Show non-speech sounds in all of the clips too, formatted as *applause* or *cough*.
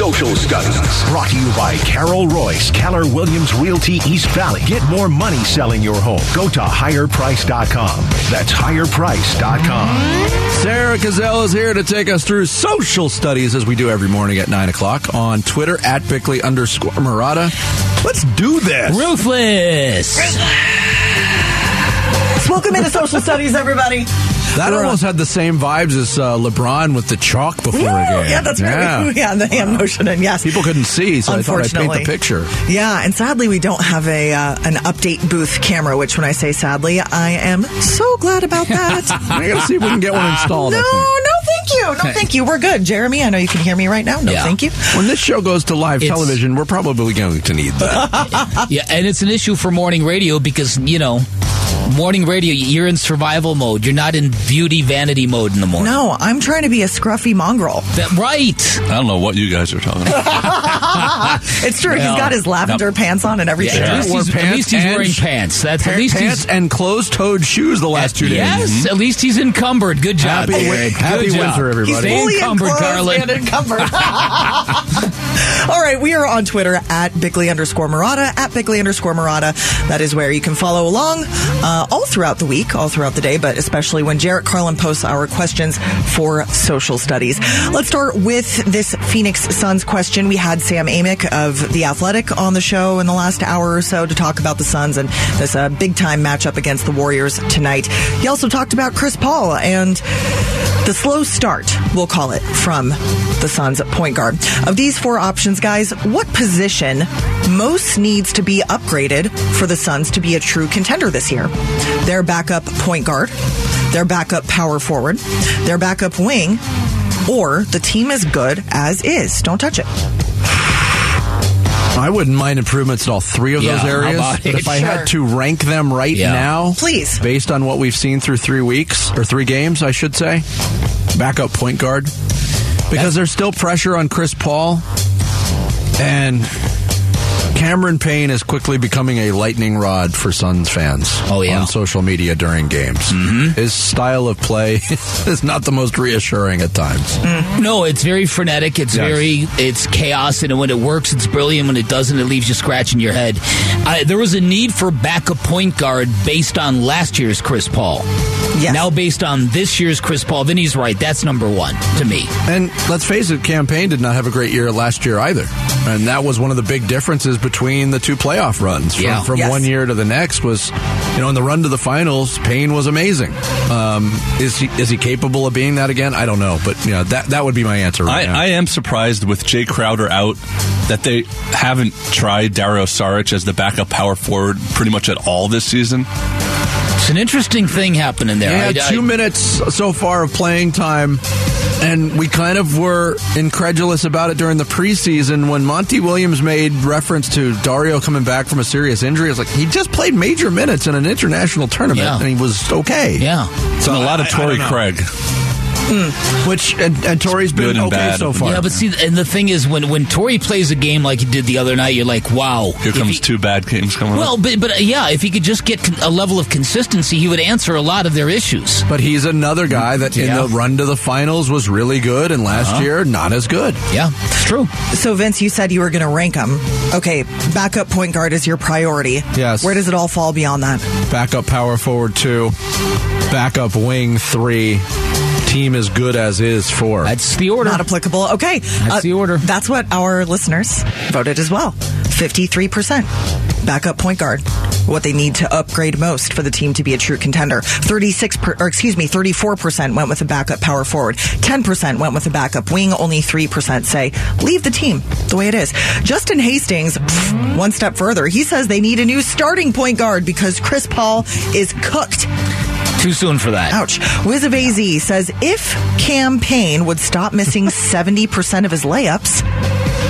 Social Studies. Brought to you by Carol Royse, Keller Williams Realty East Valley. Get more money selling your home. Go to higherprice.com. That's higherprice.com. Sarah Cazell is here to take us through social studies as we do every morning at 9 o'clock on Twitter at Bickley underscore Marotta. Let's do this. Ruthless. Welcome into social studies, everybody. That We're almost had the same vibes as uh, LeBron with the chalk before Woo! a game. Yeah, that's right. Yeah, *laughs* the hand motion, and yes, People couldn't see, so I thought I'd paint the picture. Yeah, and sadly, we don't have a uh, an update booth camera. Which, when I say sadly, I am so glad about that. *laughs* I gotta see if we can get one installed. no, I no, thank you, no, thank you. We're good, Jeremy. I know you can hear me right now. No, Yeah. thank you. When this show goes to live It's- television, we're probably going to need that. *laughs* Yeah, and it's an issue for morning radio because, you know, morning radio, you're in survival mode. You're not in beauty vanity mode in the morning. No, I'm trying to be a scruffy mongrel. That, right. I don't know what you guys are talking about. *laughs* It's true. Well, He's got his lavender pants on and Yeah, everything. At, least Wore he's, at pants least he's wearing pants. That's at least Pants he's. and closed-toed shoes the last two days. Yes, mm-hmm. at least he's encumbered. Good job. Happy win- Jared. happy job. winter, everybody. Stay fully encumbered, enclosed Carlin. and encumbered. *laughs* All right, we are on Twitter at Bickley underscore Marotta, at Bickley underscore Marotta. That is where you can follow along uh, all throughout the week, all throughout the day, but especially when Jarrett Carlin posts our questions for social studies. Let's start with this Phoenix Suns question. We had Sam Amick of The Athletic on the show in the last hour or so to talk about the Suns and this uh, big time matchup against the Warriors tonight. He also talked about Chris Paul and the slow start, we'll call it, from the Suns point guard. Of these four options, guys, what position most needs to be upgraded for the Suns to be a true contender this year? Their backup point guard, their backup power forward, their backup wing, or the team is good as is. Don't touch it. I wouldn't mind improvements in all three of Yeah, those areas. But it? if I Sure. had to rank them right Yeah. now, Please. based on what we've seen through three weeks or three games, I should say, backup point guard, because there's still pressure on Chris Paul, and Cameron Payne is quickly becoming a lightning rod for Suns fans. Oh, yeah. on social media during games. Mm-hmm. His style of play *laughs* is not the most reassuring at times. No, it's very frenetic. It's Yes. very, it's chaos, and when it works, it's brilliant. When it doesn't, it leaves you scratching your head. I, there was a need for backup point guard based on last year's Chris Paul. Yes. Now, based on this year's Chris Paul, then he's right. That's number one to me. And let's face it, Cam Payne did not have a great year last year either. And that was one of the big differences between the two playoff runs. From, Yeah. from Yes. one year to the next was, you know, in the run to the finals, Payne was amazing. Um, is he is he capable of being that again? I don't know, but you know that that would be my answer right I, now. I am surprised with Jae Crowder out that they haven't tried Dario Saric as the backup power forward pretty much at all this season. It's an interesting thing happening there. He had I- I- two minutes so far of playing time, and we kind of were incredulous about it during the preseason when Monty Williams made reference to Dario coming back from a serious injury. I was like, he just played major minutes in an international tournament, Yeah. and he was okay. yeah. So a lot of I- I Torrey don't know. Craig. Which and, and Torrey's been and okay bad. so far. Yeah, but see, and the thing is, when when Torrey plays a game like he did the other night, you're like, wow. Here comes he- two bad games coming Well, up. but, but uh, yeah, if he could just get con- a level of consistency, he would answer a lot of their issues. But he's another guy that Yeah. Uh-huh. in the run to the finals was really good, and last year not as good. Yeah, it's true. So, Vince, you said you were going to rank them. Okay, backup point guard is your priority. Yes. Where does it all fall beyond that? Backup power forward two, backup wing three, team as good as is for. That's the order. Not applicable. Okay. That's uh, the order. That's what our listeners voted as well. 53% backup point guard. What they need to upgrade most for the team to be a true contender. 36 per, or excuse me, 34% went with a backup power forward. 10% went with a backup wing. Only 3% say leave the team the way it is. Justin Hastings, pff, one step further, he says they need a new starting point guard because Chris Paul is cooked. Too soon for that. Ouch. Wiz of AZ says if campaign would stop missing *laughs* 70% of his layups,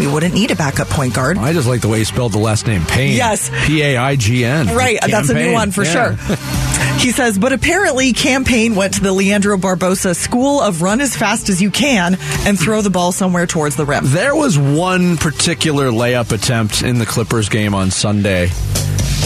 we wouldn't need a backup point guard. I just like the way he spelled the last name, Payne. Yes. P A I G N. Right, that's a new one for Yeah. sure. *laughs* He says, but apparently campaign went to the Leandro Barbosa school of run as fast as you can and throw the ball somewhere towards the rim. There was one particular layup attempt in the Clippers game on Sunday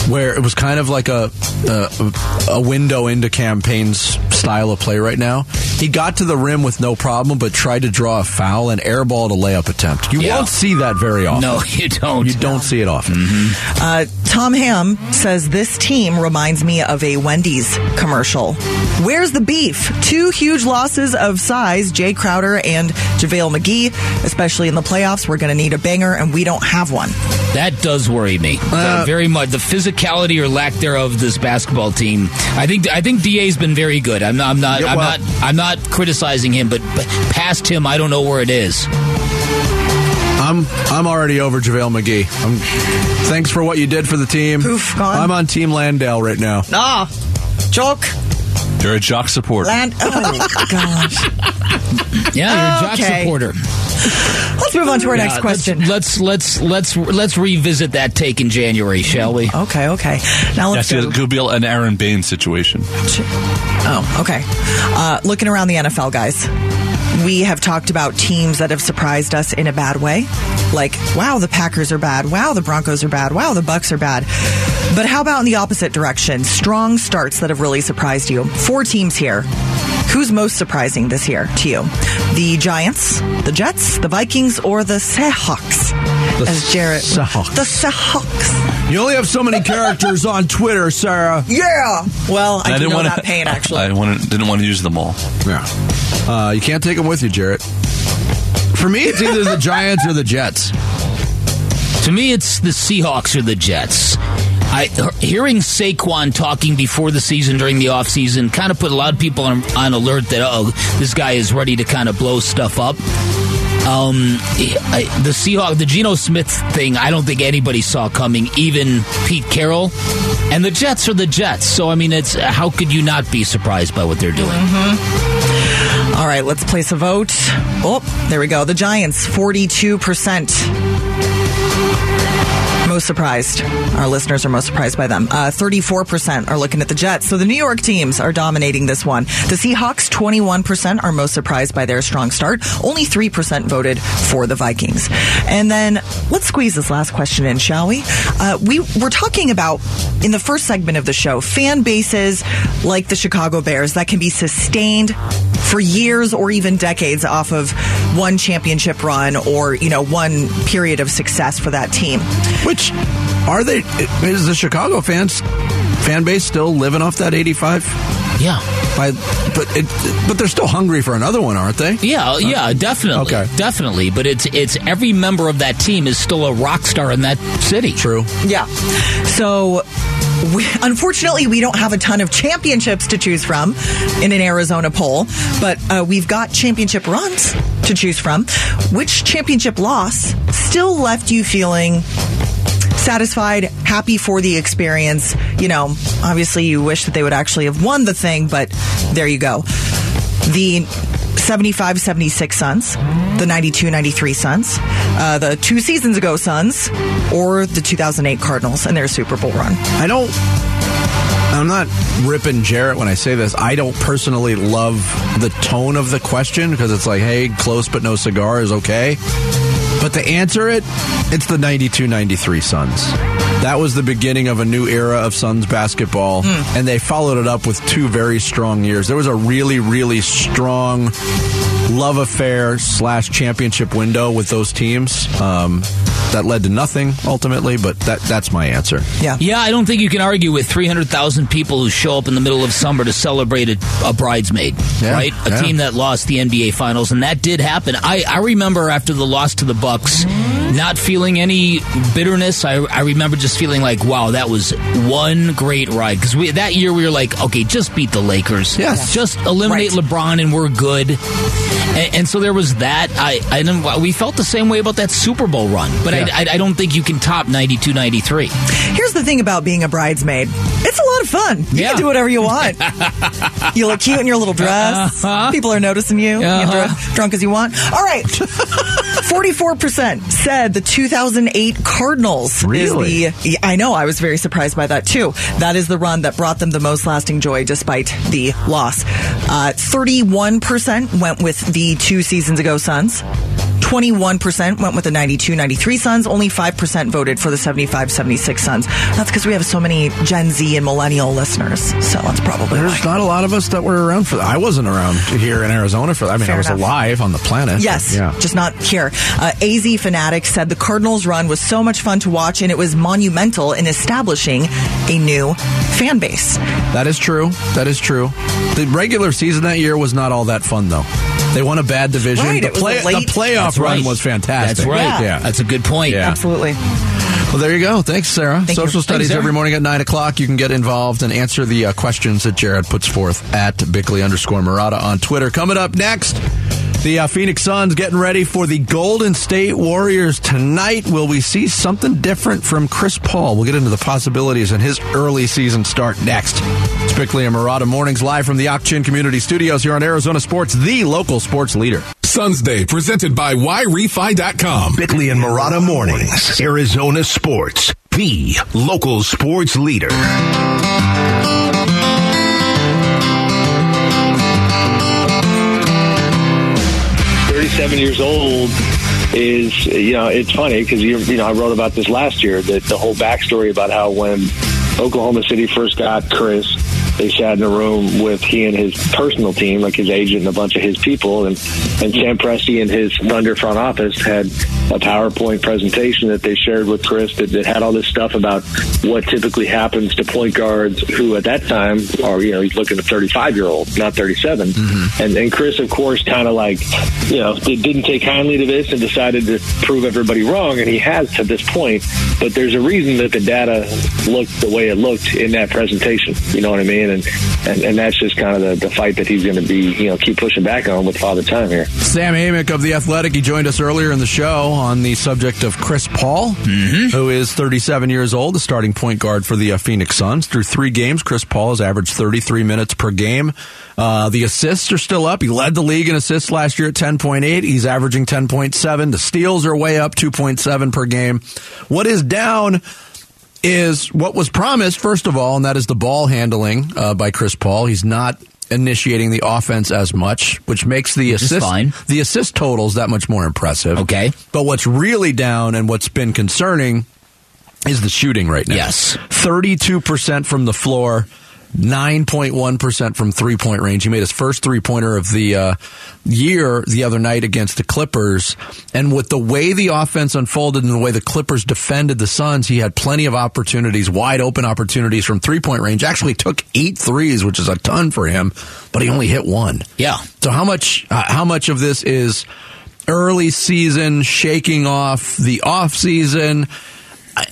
where it was kind of like a, a a window into campaign's style of play right now. He got to the rim with no problem, but tried to draw a foul and airballed a layup attempt. You Yeah. won't see that very often. No, *laughs* you don't. You don't see it often. Uh, Tom Ham says this team reminds me of a Wendy's commercial. Where's the beef? Two huge losses of size, Jae Crowder and JaVale McGee, especially in the playoffs. We're going to need a banger, and we don't have one. That does worry me Uh, very much. The physicality or lack thereof this basketball team. I think I think Da's been very good. I'm not. I'm not. Yeah, I'm not. I'm not criticizing him, but, but past him, I don't know where it is. I'm I'm already over JaVale McGee. I'm, thanks for what you did for the team. Poof, gone. I'm on Team Landale right now. Ah, joke. You're a jock supporter. Land. Oh, *laughs* gosh. Yeah, you're a jock Okay. supporter. Let's move on to our Yeah, next question. Let's let's let's let's let's revisit that take in January, shall we? Okay, okay. Now let's see, go. it could be an Aron Baynes situation. Oh, okay. Uh, looking around the NFL, guys, we have talked about teams that have surprised us in a bad way. Like, wow, the Packers are bad. Wow, the Broncos are bad. Wow, the Bucks are bad. But how about in the opposite direction? Strong starts that have really surprised you. Four teams here. Who's most surprising this year to you? The Giants, the Jets, the Vikings, or the Seahawks? The As Jarrett, Seahawks. the Seahawks. You only have so many *laughs* characters on Twitter, Sarah. Yeah. Well, I, And do know wanna- that pain actually. *laughs* I wanna- didn't want to use them all. Yeah. Uh, you can't take them with you, Jarrett. For me, it's either the Giants or the Jets. To me, it's the Seahawks or the Jets. I hearing Saquon talking before the season during the offseason kind of put a lot of people on, on alert that oh this guy is ready to kind of blow stuff up. Um, the Seahawks, the Geno Smith thing, I don't think anybody saw coming, even Pete Carroll. And the Jets are the Jets, so I mean, it's how could you not be surprised by what they're doing? All right, let's place a vote. Oh, there we go. The Giants, 42%. Most surprised. Our listeners are most surprised by them. Uh, 34% are looking at the Jets. So the New York teams are dominating this one. The Seahawks, 21% are most surprised by their strong start. Only 3% voted for the Vikings. And then let's squeeze this last question in, shall we? Uh, we were talking about in the first segment of the show fan bases like the Chicago Bears that can be sustained for years or even decades off of one championship run or you know one period of success for that team. Which are they? Is the Chicago fans fan base still living off that eighty-five? Yeah. By, but it, but they're still hungry for another one, aren't they? Yeah, uh, yeah, definitely, okay. definitely. But it's it's every member of that team is still a rock star in that city. True. Yeah. So we, unfortunately, we don't have a ton of championships to choose from in an Arizona poll, but uh, we've got championship runs to choose from. Which championship loss still left you feeling satisfied, happy for the experience? You know, obviously, you wish that they would actually have won the thing, but there you go. The 75 76 Suns, the 92 93 Suns, uh, the two seasons ago Suns, or the 2008 Cardinals and their Super Bowl run. I don't. I'm not ripping Jarrett when I say this. I don't personally love the tone of the question because it's like, hey, close but no cigar is okay. But to answer it, it's the 92 93 Suns. That was the beginning of a new era of Suns basketball, and they followed it up with two very strong years. There was a really, really strong love affair slash championship window with those teams um, that led to nothing ultimately, but that that's my answer. Yeah. Yeah, I don't think you can argue with 300,000 people who show up in the middle of summer to celebrate a, a bridesmaid, Yeah, right? A yeah. team that lost the NBA Finals, and that did happen. I, I remember after the loss to the Bucks, not feeling any bitterness. I, I remember just feeling like, wow, that was one great ride. Because we that year we were like, okay, just beat the Lakers. Yes. Just eliminate Right. LeBron and we're good. And, and so there was that. I, I we felt the same way about that Super Bowl run, but Yeah. I, I, I don't think you can top 92 93. Here's the thing about being a bridesmaid it's a lot of fun. You Yeah. can do whatever you *laughs* want. you look cute in your little dress. Uh-huh. People are noticing you. Uh-huh. dr- drunk as you want. All right. *laughs* 44% said the 2008 Cardinals Really? is the. I know. I was very surprised by that too. That is the run that brought them the most lasting joy despite the loss. Uh, 31% went with the two seasons ago Suns. 21% went with the 92 93 Suns. Only 5% voted for the 75 76 Suns. That's because we have so many Gen Z and millennial listeners. So that's probably There's why. not a lot of us that were around for that. I wasn't around here in Arizona for that. I mean, Fair I was enough. alive on the planet. Yes, Yeah. just not here. Uh, AZ Fanatic said the Cardinals run was so much fun to watch and it was monumental in establishing a new fan base. That is true. That is true. The regular season that year was not all that fun, though. They won a bad division. Right, the, play, late- the playoff That's run right. was fantastic. That's right. Yeah. Yeah. That's a good point. Yeah. Absolutely. Well, there you go. Thanks, Sarah. Thank you. Social studies Thanks, every morning at 9 o'clock. You can get involved and answer the uh, questions that Jared puts forth at Bickley underscore Marotta on Twitter. Coming up next, the uh, Phoenix Suns getting ready for the Golden State Warriors tonight. Will we see something different from Chris Paul? We'll get into the possibilities in his early season start next. It's Bickley and Marotta mornings live from the Ak-Chin Community Studios here on Arizona Sports, the local sports leader. Suns Day presented by Yrefy.com. Bickley and Marotta Mornings, Arizona Sports, the local sports leader. 37 years old is, you know, it's funny because, you, you know, I wrote about this last year, that the whole backstory about how when Oklahoma City first got Chris, they sat in a room with he and his personal team, like his agent and a bunch of his people, and, and Sam Presti and his Thunder front office had a PowerPoint presentation that they shared with Chris that, that had all this stuff about what typically happens to point guards who at that time are, you know, he's looking at 35 year old, not 37. Mm-hmm. And, and Chris, of course, kind of like, you know, did, didn't take kindly to this and decided to prove everybody wrong, and he has to this point. But there's a reason that the data looked the way it looked in that presentation. You know what I mean? And and, and that's just kind of the, the fight that he's going to be, you know, keep pushing back on with Father Time here. Sam Amick of The Athletic. He joined us earlier in the show on the subject of Chris Paul, who is 37 years old, the starting point guard for the uh, Phoenix Suns. Through three games, Chris Paul has averaged 33 minutes per game. Uh, the assists are still up. He led the league in assists last year at 10.8. He's averaging 10.7. The steals are way up, 2.7 per game. What is down is what was promised, first of all, and that is the ball handling uh, by Chris Paul. He's not initiating the offense as much, which makes the is assist the assist totals that much more impressive. Okay. But what's really down and what's been concerning is the shooting right now. Yes. 32% from the floor, 9.1% from three point range. He made his first three pointer of the uh, year the other night against the Clippers. And with the way the offense unfolded and the way the Clippers defended the Suns, he had plenty of opportunities, wide open opportunities from three point range. Actually took eight threes, which is a ton for him, but he only hit one. Yeah. So how much uh, how much of this is early season shaking off the off season?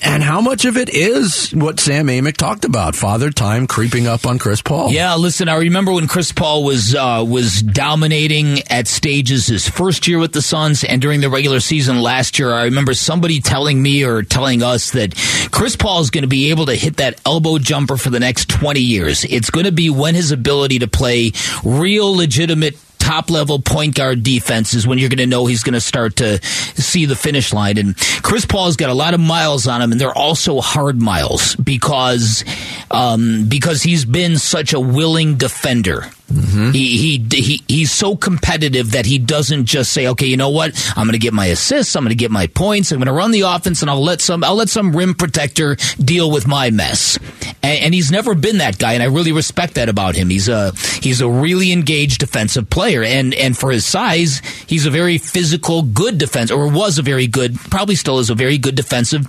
And how much of it is what Sam Amick talked about, father time creeping up on Chris Paul? Yeah, listen, I remember when Chris Paul was uh, was dominating at stages his first year with the Suns and during the regular season last year. I remember somebody telling me or telling us that Chris Paul is going to be able to hit that elbow jumper for the next 20 years. It's going to be when his ability to play real legitimate top level point guard defense is when you're going to know he's going to start to see the finish line. And Chris Paul's got a lot of miles on him, and they're also hard miles because um, because he's been such a willing defender. He, he he he's so competitive that he doesn't just say, "Okay, you know what? I'm going to get my assists. I'm going to get my points. I'm going to run the offense, and I'll let some I'll let some rim protector deal with my mess." And, and he's never been that guy, and I really respect that about him. He's a he's a really engaged defensive player, and and for his size, he's a very physical, good defense, or was a very good, probably still is a very good defensive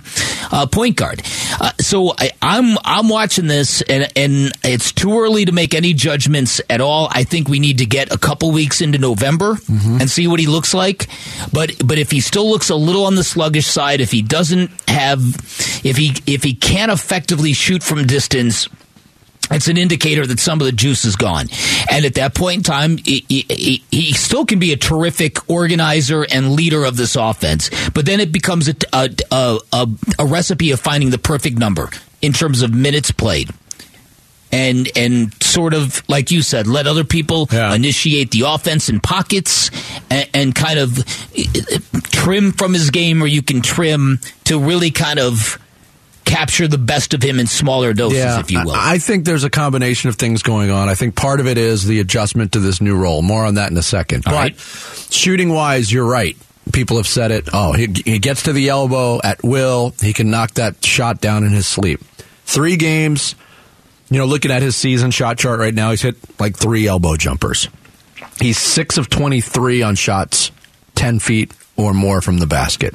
uh, point guard. Uh, so I, I'm I'm watching this, and and it's too early to make any judgments at all. I think we need to get a couple weeks into November mm-hmm. and see what he looks like. But but if he still looks a little on the sluggish side, if he doesn't have, if he if he can't effectively shoot from distance. It's an indicator that some of the juice is gone. And at that point in time, he, he, he still can be a terrific organizer and leader of this offense. But then it becomes a, a, a, a recipe of finding the perfect number in terms of minutes played. And and sort of like you said, let other people Yeah. initiate the offense in pockets and, and kind of uh, trim from his game, or you can trim to really kind of capture the best of him in smaller doses, if you will. I I think there's a combination of things going on. I think part of it is the adjustment to this new role. More on that in a second. All but right. shooting wise, you're right. people have said it. Oh, he, he gets to the elbow at will. He can knock that shot down in his sleep. Three games. You know, looking at his season shot chart right now, he's hit like three elbow jumpers. He's six of 23 on shots 10 feet or more from the basket.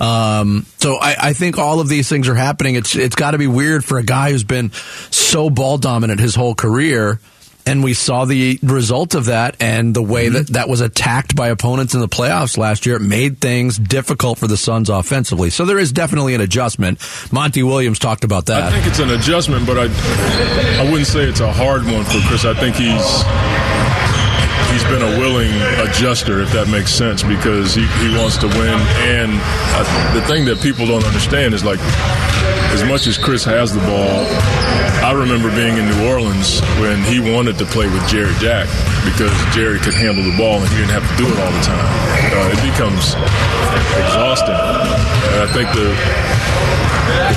Um, so I, I, think all of these things are happening. It's it's got to be weird for a guy who's been so ball dominant his whole career. And we saw the result of that and the way mm-hmm. that that was attacked by opponents in the playoffs last year. It made things difficult for the Suns offensively. So there is definitely an adjustment. Monty Williams talked about that. I think it's an adjustment, but I, I wouldn't say it's a hard one for Chris. I think he's he's been a willing adjuster, if that makes sense, because he, he wants to win. And I, the thing that people don't understand is like, as much as Chris has the ball, I remember being in New Orleans when he wanted to play with Jarrett Jack because Jerry could handle the ball and he didn't have to do it all the time. Uh, it becomes exhausting. And I think the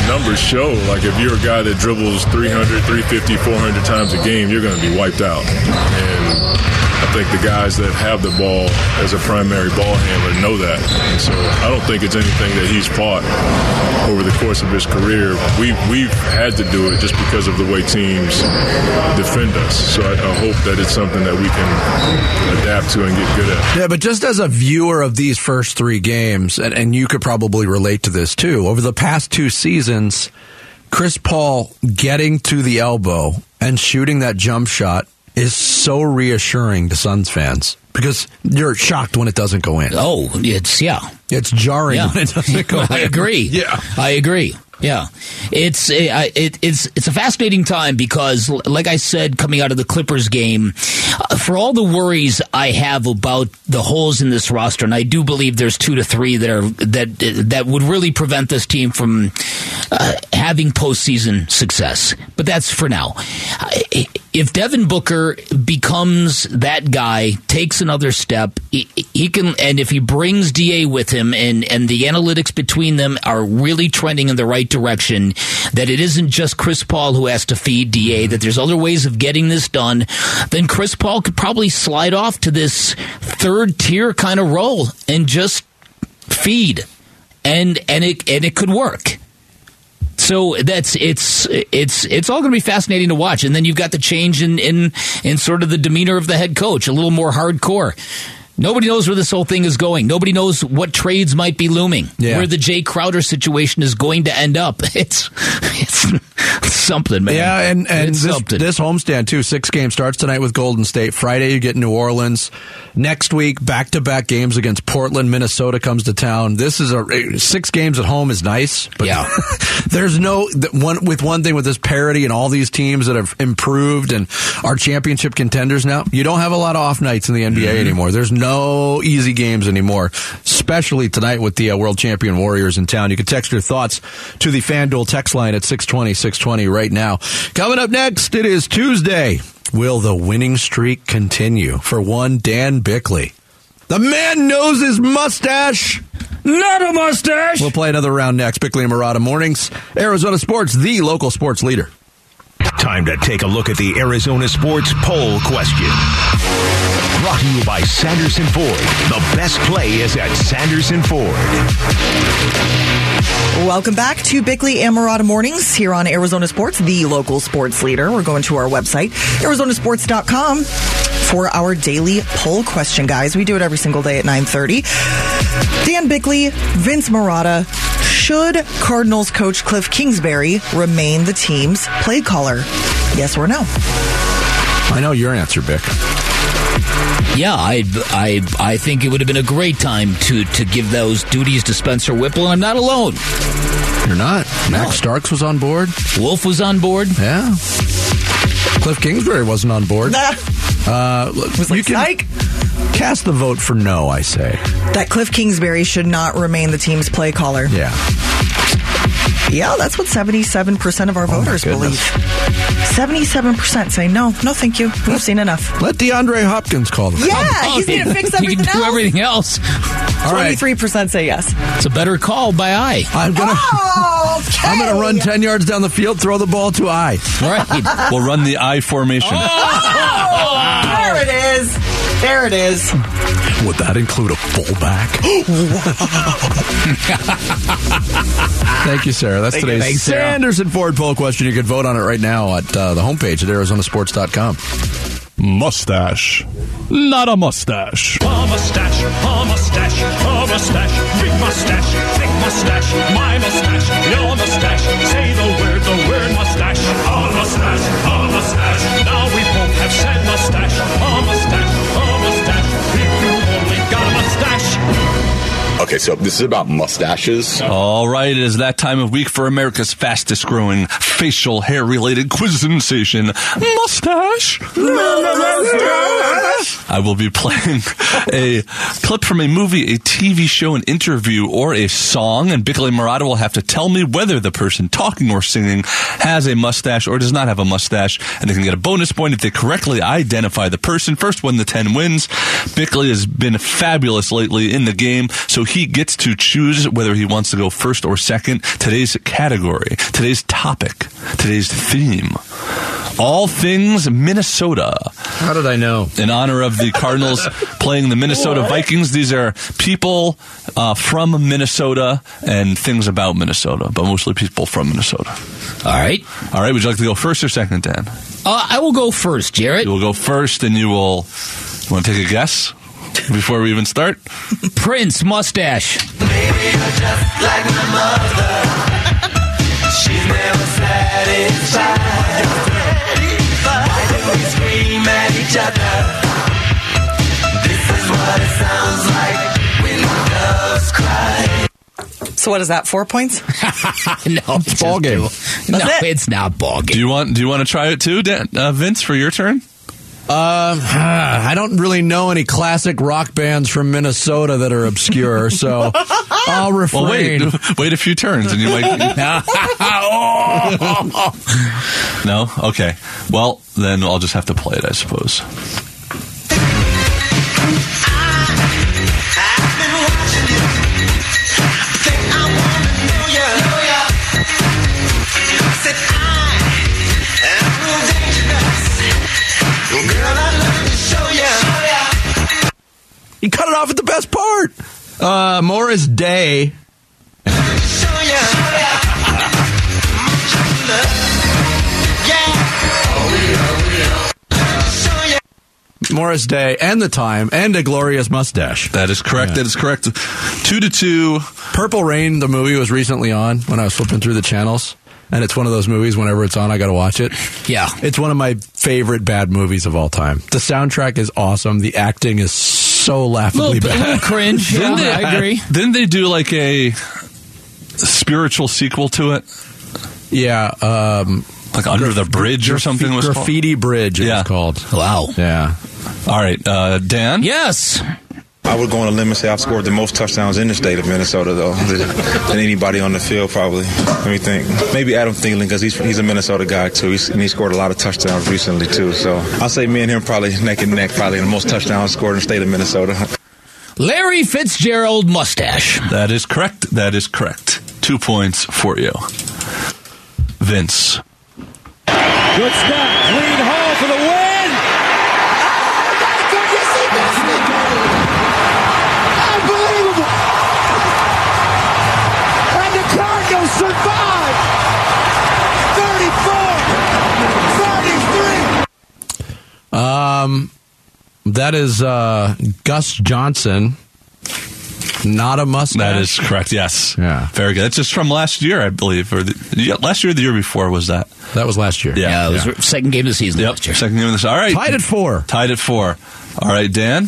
numbers show like if you're a guy that dribbles 300, 350, 400 times a game, you're going to be wiped out. And I think the guys that have the ball as a primary ball handler know that. And so I don't think it's anything that he's fought over the course of his career. We, we've had to do it just because of the way teams defend us. So I, I hope that it's something that we can adapt to and get good at. Yeah, but just as a viewer of these first three games, and, and you could probably relate to this too, over the past two seasons, Chris Paul getting to the elbow and shooting that jump shot is so reassuring to Suns fans because you're shocked when it doesn't go in. Oh, it's yeah, it's jarring yeah. when it doesn't go *laughs* I in. agree. *laughs* Yeah, I agree. Yeah, it's it, it's it's a fascinating time because, like I said, coming out of the Clippers game, uh, for all the worries I have about the holes in this roster, and I do believe there's two to three that are that that would really prevent this team from uh, having postseason success. But that's for now. If Devin Booker becomes that guy, takes another step, he, he can, and if he brings Da with him, and and the analytics between them are really trending in the right direction, that it isn't just Chris Paul who has to feed DA, that there's other ways of getting this done, then Chris Paul could probably slide off to this third tier kind of role and just feed. And and it and it could work. So that's it's it's it's all going to be fascinating to watch. And then you've got the change in in in sort of the demeanor of the head coach, a little more hardcore. Nobody knows where this whole thing is going. Nobody knows what trades might be looming. Yeah. Where the Jae Crowder situation is going to end up. *laughs* It's it's something, man. Yeah, and and this, this homestand too. Six game starts tonight with Golden State. Friday you get New Orleans. Next week back to back games against Portland. Minnesota comes to town. This is a six games at home is nice, but yeah. *laughs* there's no one with one thing with this parity and all these teams that have improved and are championship contenders now. You don't have a lot of off nights in the NBA mm-hmm. anymore. There's no no easy games anymore, especially tonight with the uh, world champion Warriors in town. You can text your thoughts to the FanDuel text line at 620 620 right now. Coming up next, it is Tuesday. Will the winning streak continue? For one, Dan Bickley. The man knows his mustache. Not a mustache. We'll play another round next. Bickley and Marotta Mornings. Arizona Sports, the local sports leader. Time to take a look at the Arizona Sports Poll question. Brought to you by Sanderson Ford. The best play is at Sanderson Ford. Welcome back to Bickley and Marotta Mornings here on Arizona Sports, the local sports leader. We're going to our website, arizonasports.com for our daily poll question, guys. We do it every single day at 9.30. Dan Bickley, Vince Marotta, should Cardinals coach Cliff Kingsbury remain the team's play caller? Yes or no? I know your answer, Bick. Yeah, I, I, I think it would have been a great time to, to give those duties to Spencer Whipple, and I'm not alone. You're not. No. Max Starks was on board. Wolf was on board. Yeah. Cliff Kingsbury wasn't on board. Nah. *laughs* Uh, was like, can psych. Cast the vote for no. I say that Cliff Kingsbury should not remain the team's play caller. Yeah. Yeah, that's what 77% of our oh voters believe. 77% say no, no, thank you. We've seen enough. Let DeAndre Hopkins call the Yeah, oh, he's going to fix everything he can do everything else. 23% say yes. It's a better call by eye. I'm gonna, oh, *laughs* okay. I'm gonna run 10 yards down the field, throw the ball to I. Right. we'll run the I formation. Oh, there it is. There it is. Would that include a fullback? *gasps* Thank you, Sarah. That's Thank you. today's Thanks, Sarah. Sanderson Ford poll question. You can vote on it right now at uh, the homepage at ArizonaSports.com. Mustache. Not a mustache. A mustache, a mustache, a mustache, big mustache, thick mustache, my mustache, your mustache. Say the word, the word mustache. A mustache, a mustache. Now we both have said mustache. A mustache, a Okay, so this is about mustaches. All right, it is that time of week for America's fastest growing facial hair related quiz sensation, Mustache. I will be playing a clip from a movie, a TV show, an interview, or a song, and Bickley Marotta will have to tell me whether the person talking or singing has a mustache or does not have a mustache, and they can get a bonus point if they correctly identify the person. First one, the 10 wins. Bickley has been fabulous lately in the game, so he gets to choose whether he wants to go first or second. Today's category, today's topic, today's theme. All things Minnesota. How did I know? In honor of the Cardinals *laughs* playing the Minnesota Vikings. These are people uh, from Minnesota and things about Minnesota, but mostly people from Minnesota. All right. All right, would you like to go first or second, Dan? Uh, I will go first, Jarrett. You will go first and you will. You want to take a guess *laughs* before we even start? Prince mustache. like my mother. *laughs* She's never satisfied. Why do we scream at each other? This is what it sounds like when doves cry. So what is that? Four points? *laughs* no, it's ball game. No, it. it's not ball game. Do you want? Do you want to try it too, Dan, uh, Vince, for your turn? Um, *sighs* I don't really know any classic rock bands from Minnesota that are obscure, so *laughs* I'll refrain. Well, wait, *laughs* wait a few turns, and you might. *laughs* no, okay. Well, then I'll just have to play it, I suppose. Off at the best part. Uh, Morris Day. Show ya. Show ya. Morris Day and the time and a glorious mustache. That is correct. That is correct. Two to two. Purple Rain, the movie was recently on when I was flipping through the channels. And it's one of those movies, whenever it's on, I got to watch it. Yeah. It's one of my favorite bad movies of all time. The soundtrack is awesome. The acting is so laughably Little, little bad. cringe. *laughs* Yeah, Didn't they, I agree. Didn't they do like a spiritual sequel to it, Yeah. Um, like Under the Bridge or something? Was called? Graffiti Bridge, it Yeah. was called. Wow. Yeah. All right, uh, Dan. Yes. I would go on a limb and say I've scored the most touchdowns in the state of Minnesota, though, *laughs* than anybody on the field, probably. Let me think. Maybe Adam Thielen, because he's, he's a Minnesota guy, too. He's, and he scored a lot of touchdowns recently, too. So I'll say me and him probably neck and neck, probably the most touchdowns scored in the state of Minnesota. Larry Fitzgerald mustache. That is correct. That is correct. Two points for you, Vince. Good snap. Clean hole Um, that is uh, Gus Johnson. Not a mustache. That is correct. Yes. Yeah. Very good. That's just from last year, I believe, or the, yeah, last year, or the year before was that? That was last year. Yeah. Yeah, it was second game of the season Yep. last year. Second game of the season. All right. Tied at four. Tied at four. All right, Dan.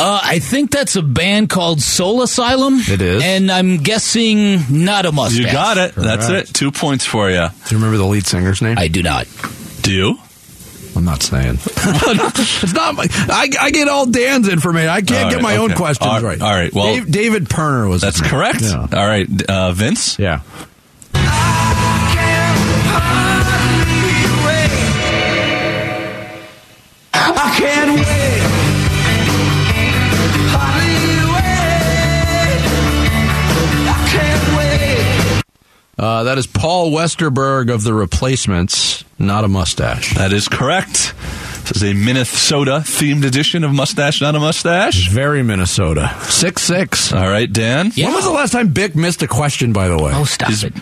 Uh, I think that's a band called Soul Asylum. It is. And I'm guessing not a mustache. You got it. That's Correct. it. Two points for you. Do you remember the lead singer's name? I do not. Do you? I'm not saying. *laughs* it's not. My, I, I get all Dan's information. I can't All get right, my own questions All- right. all right, well- Dave, David Pirner was. That's correct. Yeah. All right, uh, Vince. yeah. Uh, that is Paul Westerberg of the Replacements, not a mustache. That is correct. This is a Minnesota themed edition of Mustache Not a Mustache. Very Minnesota. Six six. All right, Dan. When was the last time Bick missed a question? By the way, Oh, stop He's, it.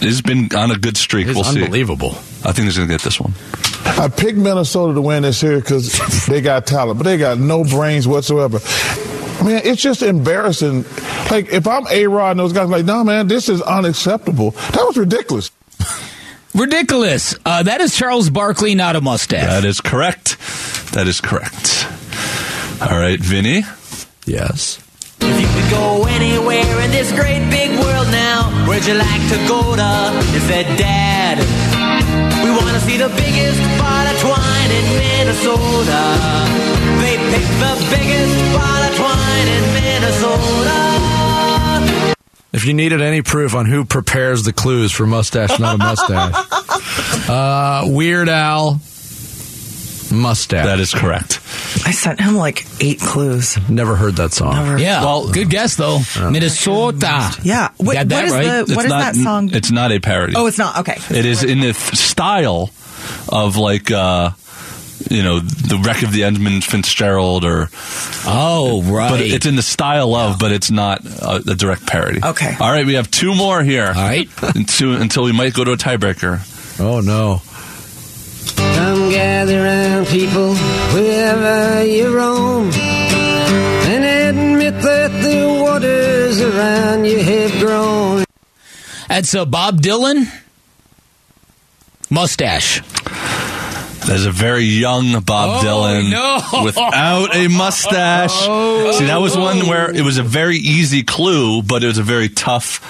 he's been on a good streak. it's we'll see. unbelievable. I think he's going to get this one. I picked Minnesota to win this year because they got talent, but they got no brains whatsoever. Man, it's just embarrassing. Like, if I'm A Rod and those guys, like, no, man, this is unacceptable. That was ridiculous. Ridiculous. Uh, that is Charles Barkley, not a mustache. That is correct. That is correct. All right, Vinny. Yes. If you could go anywhere in this great big world now, where'd you like to go to? You said, Dad, we want to see the biggest ball of twine in Minnesota. They picked the biggest ball of twine in Minnesota. If you needed any proof on who prepares the clues for mustache, not a mustache, *laughs* uh, Weird Al, mustache. That is correct. I sent him like eight clues. Never heard that song. Never. Yeah. Well, good guess though. Minnesota. Yeah. What, Got that what is right? the what is not, that song? It's not a parody. Oh, it's not. Okay. It is in the th- style of like uh, you know the wreck of the Edmund Fitzgerald or Oh, right. but it's in the style of but it's not a, a direct parody. Okay. All right, we have two more here. All right. *laughs* until, until we might go to a tiebreaker. Oh no. Come gather round, people, wherever you roam, and admit that the waters around you have grown. That's uh, Bob Dylan. Mustache. There's a very young Bob Oh, Dylan no. *laughs* without a mustache. Oh, See, that was one where it was a very easy clue, but it was a very tough.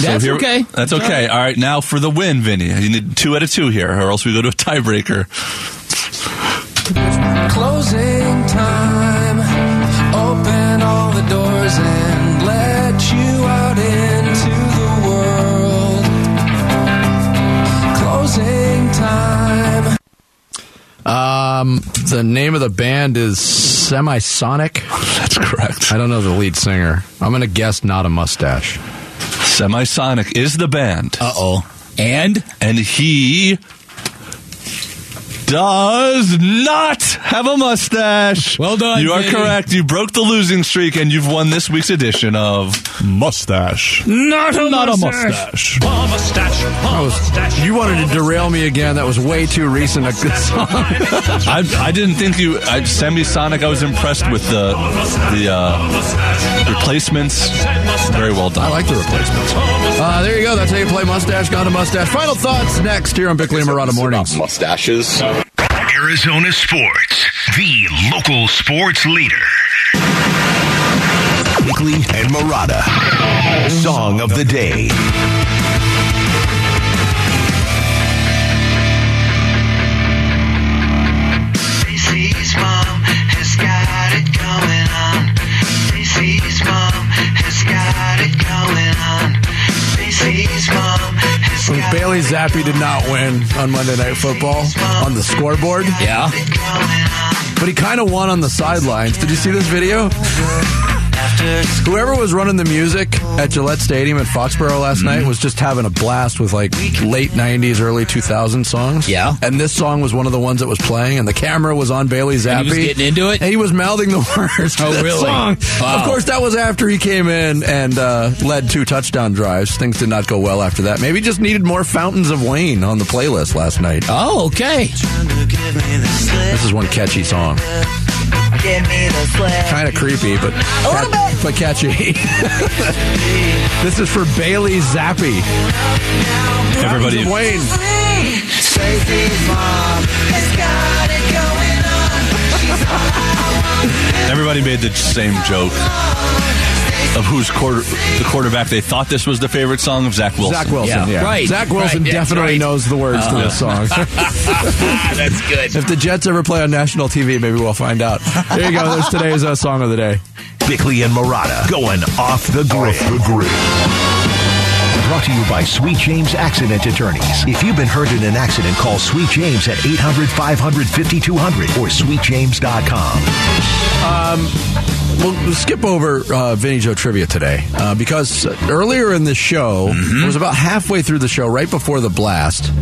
That's okay. That's okay. All right, now for the win, Vinny. You need two out of two here, or else we go to a tiebreaker. Closing time. Um, the name of the band is Semisonic. That's correct. I don't know the lead singer. I'm gonna guess not a mustache. Semisonic is the band. Uh oh. And and he does not have a mustache. Well done, You are Vinny. correct. You broke the losing streak, and you've won this week's edition of Mustache. not a Not a mustache. Mustache. A mustache, a was- mustache. you wanted to derail me again. That was way too recent a good song. *laughs* I, I didn't think you. I, Semisonic. I was impressed with the the uh, replacements. Very well done. I like the replacements. Uh, there you go. That's how you play mustache, not a mustache. Final thoughts next here on Bickley and Marotta Mornings. Mustaches. Arizona Sports, the local sports leader. Bickley and Marotta. Song of the day. Zappe did not win on Monday Night Football on the scoreboard, Yeah. it going on. but he kind of won on the sidelines. Did you see this video? Whoever was running the music at Gillette Stadium at Foxborough last night was just having a blast with like late 90s, early 2000s songs. Yeah. And this song was one of the ones that was playing, and the camera was on Bailey Zappe. And he was getting into it? And he was mouthing the *laughs* words to Oh, really? song. Wow. Of course, that was after he came in and uh, led two touchdown drives. Things did not go well after that. Maybe just needed more Fountains of Wayne on the playlist last night. Oh, okay. trying to give me the slip. This is one catchy song. Give me the slip. Kind of creepy, but a little bit. but catchy. *laughs* this is for Bailey Zappe. Everybody, Fountains Wayne. Stacy's mom has got it going on. everybody made the same joke of who's quarter the quarterback. They thought this was the favorite song of Zach Wilson. Zach Wilson, Yeah, yeah. right, Zach Wilson right, definitely right. knows the words to this song. *laughs* That's good. if the Jets ever play on national TV, maybe we'll find out. There you go. There's today's uh, song of the day. Bickley and Marotta going off the grid. Brought to you by Sweet James Accident Attorneys. If you've been hurt in an accident, call Sweet James at 800 500 5200 or sweetjames.com. Um, we'll skip over uh, Vinny Joe trivia today uh, because earlier in the show, it was about halfway through the show, right before the blast.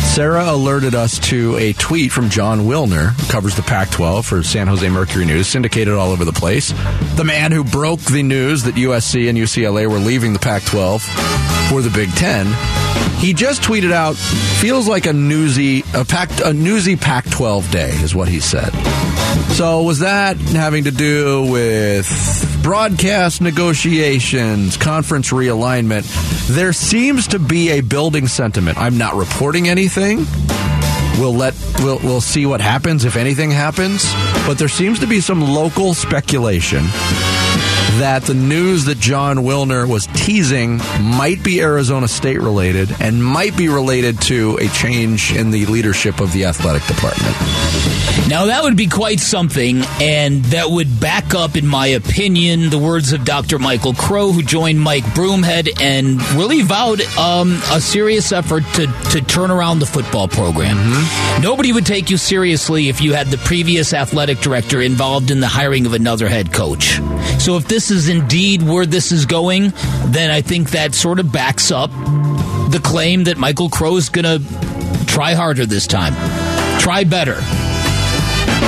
Sarah alerted us to a tweet from Jon Wilner, who covers the Pac 12 for San Jose Mercury News, syndicated all over the place. The man who broke the news that USC and UCLA were leaving the Pac 12 for the Big Ten. He just tweeted out, feels like a newsy, a, Pac, a newsy Pac 12 day, is what he said. So, was that having to do with broadcast negotiations, conference realignment? There seems to be a building sentiment. I'm not reporting anything. We'll let we'll we'll see what happens if anything happens. But there seems to be some local speculation that the news that Jon Wilner was teasing might be Arizona State related and might be related to a change in the leadership of the athletic department. Now, that would be quite something, and that would back up, in my opinion, the words of Dr. Michael Crow, who joined Mike Broomhead and really vowed um, a serious effort to, to turn around the football program. Nobody would take you seriously if you had the previous athletic director involved in the hiring of another head coach. So, if this is indeed where this is going, then I think that sort of backs up the claim that Michael Crow is going to try harder this time, try better.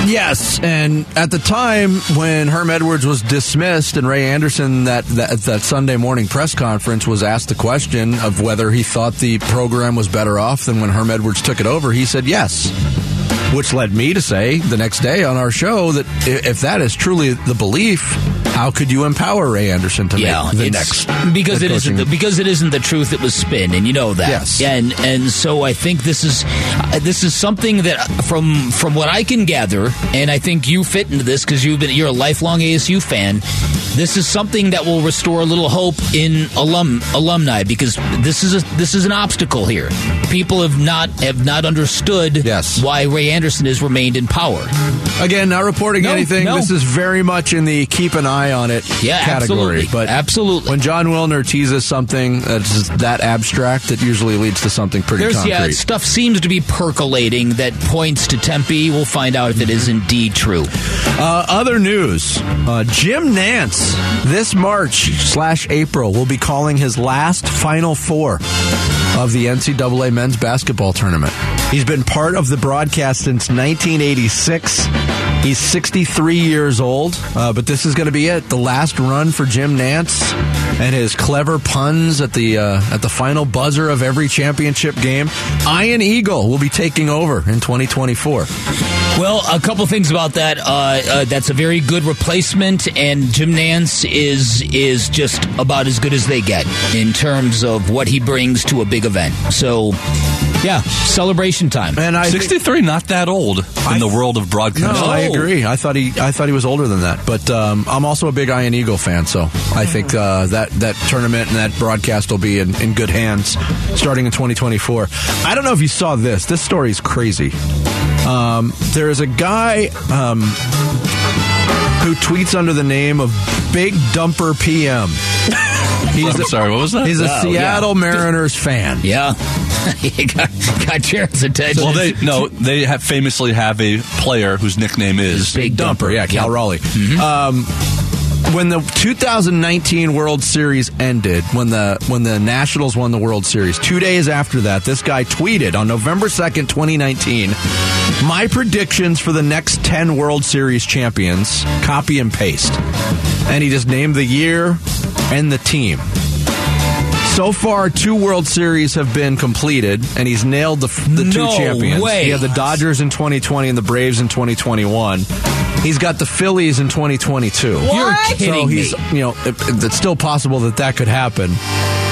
Yes, and at the time when Herm Edwards was dismissed and Ray Anderson that, that that Sunday morning press conference was asked the question of whether he thought the program was better off than when Herm Edwards took it over, he said yes. Which led me to say the next day on our show that if that is truly the belief, how could you empower Ray Anderson to yeah, make the next because it isn't the, because it isn't the truth. It was spin, and you know that. Yes. and and so I think this is uh, this is something that uh, from from what I can gather, and I think you fit into this because you've been you're a lifelong ASU fan. This is something that will restore a little hope in alum alumni because this is a this is an obstacle here. People have not have not understood Yes. why Ray Anderson has remained in power. Again, not reporting No, anything. no. This is very much in the keep an eye on it Yeah, category. absolutely. But Absolutely. when Jon Wilner teases something that's that abstract, it usually leads to something pretty There's concrete. yeah, stuff seems to be percolating that points to Tempe. We'll find out if it is indeed true. Uh, other news: uh, Jim Nantz this March slash April will be calling his last Final Four of the NCAA men's basketball tournament. He's been part of the broadcast since 1986. He's 63 years old, uh, but this is going to be it. The last run for Jim Nantz and his clever puns at the uh, at the final buzzer of every championship game. Ian Eagle will be taking over in 2024. Well, a couple things about that. Uh, uh, that's a very good replacement, and Jim Nantz is is just about as good as they get in terms of what he brings to a big event. So, yeah, celebration time. And I think- 63, not that old in the world of No. I agree. I thought he, I thought he was older than that. But um, I'm also a big Ian Eagle fan, so I think uh, that that tournament and that broadcast will be in, in good hands starting in 2024. I don't know if you saw this. This story is crazy. Um, there is a guy um, who tweets under the name of Big Dumper PM. *laughs* He's I'm sorry, what was that? He's a Oh, yeah. Seattle Mariners fan. *laughs* Yeah, *laughs* he got, got Jared's attention. Well, they no, they have famously have a player whose nickname is Big Dumper, yeah, Cal Yep. Raleigh. Um, when the 2019 World Series ended, when the when the Nationals won the World Series, two days after that, this guy tweeted on November 2nd, 2019, my predictions for the next 10 World Series champions, copy and paste. And he just named the year and the team. So far, two World Series have been completed, and he's nailed the, the two champions. way. He had the Dodgers in 2020 and the Braves in 2021. He's got the Phillies in 2022. You're kidding So he's, me. you know, it, it's still possible that that could happen.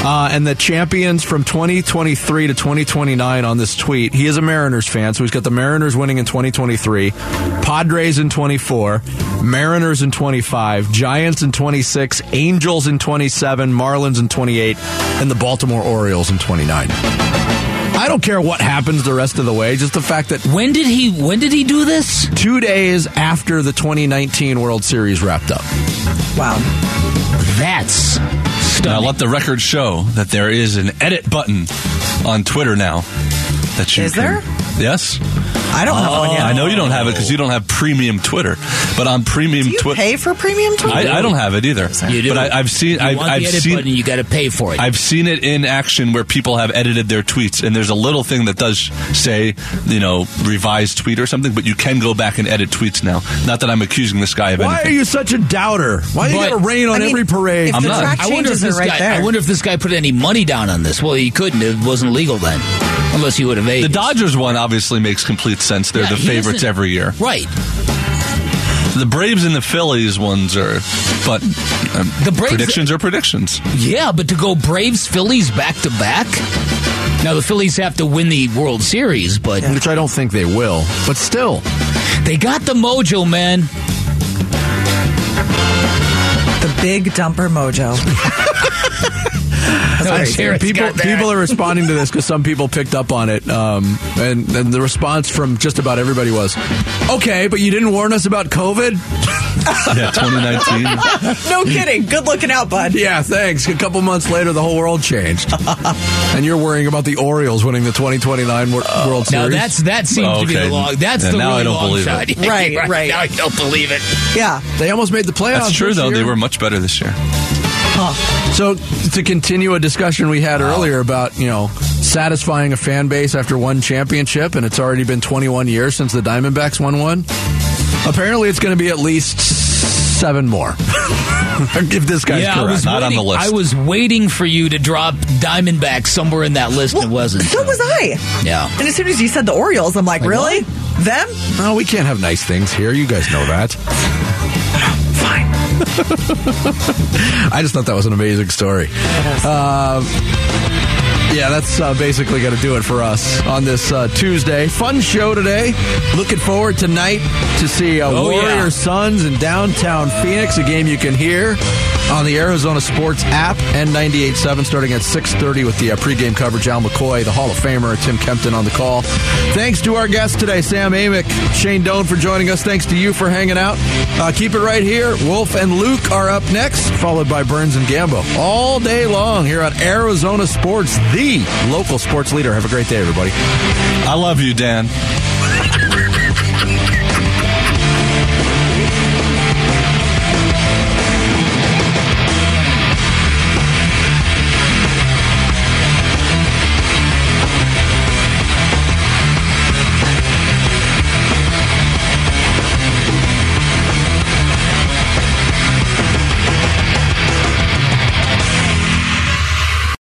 Uh, and the champions from 2023 to 2029 on this tweet. He is a Mariners fan, so he's got the Mariners winning in 2023, Padres in 24, Mariners in 25, Giants in 26, Angels in 27, Marlins in 28, and the Baltimore Orioles in 29. I don't care what happens the rest of the way, just the fact that when did he when did he do this? two days after the 2019 World Series wrapped up. Wow. That's Now let the record show that there is an edit button on Twitter now. That you Is can- there? Yes. I don't have one yet. I know you don't have it because you don't have premium Twitter, but on premium Do you Twitter, pay for premium Twitter? I, I don't have it either. You do. But I, I've seen. You I've, want I've the edit seen. button, you got to pay for it. I've seen it in action where people have edited their tweets, and there's a little thing that does say, you know, revised tweet or something, but you can go back and edit tweets now. Not that I'm accusing this guy of anything. Why are anything. you such a doubter? Why do you But- got to rain on I mean, every parade? if I'm the not. track I wonder if changes are this right guy. there. I wonder if this guy put any money down on this. Well, he couldn't. It wasn't legal then, unless he would have made. the Vegas. Dodgers one obviously makes complete sense. They're Yeah, the favorites every year. Right. The Braves and the Phillies ones are, but um, The Braves- predictions are predictions. Yeah, but to go Braves Phillies back to back. Now the Phillies have to win the World Series, but Which I don't think they will. But still, they got the mojo, man. The big dumper mojo. *laughs* No, I- Jared's people people are responding to this because some people picked up on it, um, and, and the response from just about everybody was, "Okay, but you didn't warn us about COVID." *laughs* Yeah, 2019. no kidding. Good looking out, bud. Yeah, thanks. A couple months later, the whole world changed, *laughs* and you're worrying about the Orioles winning the 2029 Wor- World Series. Now that's that seems to be the long. That's Yeah, the now really I don't long believe shot. *laughs* it. Right, right. Now I don't believe it. Yeah. they almost made the playoffs. That's true, this though. year. They were much better this year. So to continue a discussion we had earlier about you know satisfying a fan base after one championship, and it's already been 21 years since the Diamondbacks won one. Apparently, it's going to be at least seven more. *laughs* if this guy's yeah, I correct. was Not on waiting, the list. I was waiting for you to drop Diamondback somewhere in that list. and it wasn't. So was I. Yeah. And as soon as you said the Orioles, I'm like, Like, really? what? Them? no, we can't have nice things here. You guys know that. Fine. *laughs* I just thought that was an amazing story. Uh, yeah, that's uh, basically going to do it for us on this uh, Tuesday. Fun show today. Looking forward tonight to see uh, Oh, Warrior yeah. Suns in downtown Phoenix, a game you can hear on the Arizona Sports app, N98.7, starting at 6.30 with the uh, pregame coverage. Al McCoy, the Hall of Famer, Tim Kempton on the call. Thanks to our guests today, Sam Amick, Shane Doan for joining us. Thanks to you for hanging out. Uh, keep it right here. Wolf and Luke are up next, followed by Burns and Gambo. All day long here on Arizona Sports, the local sports leader. Have a great day, everybody. I love you, Dan.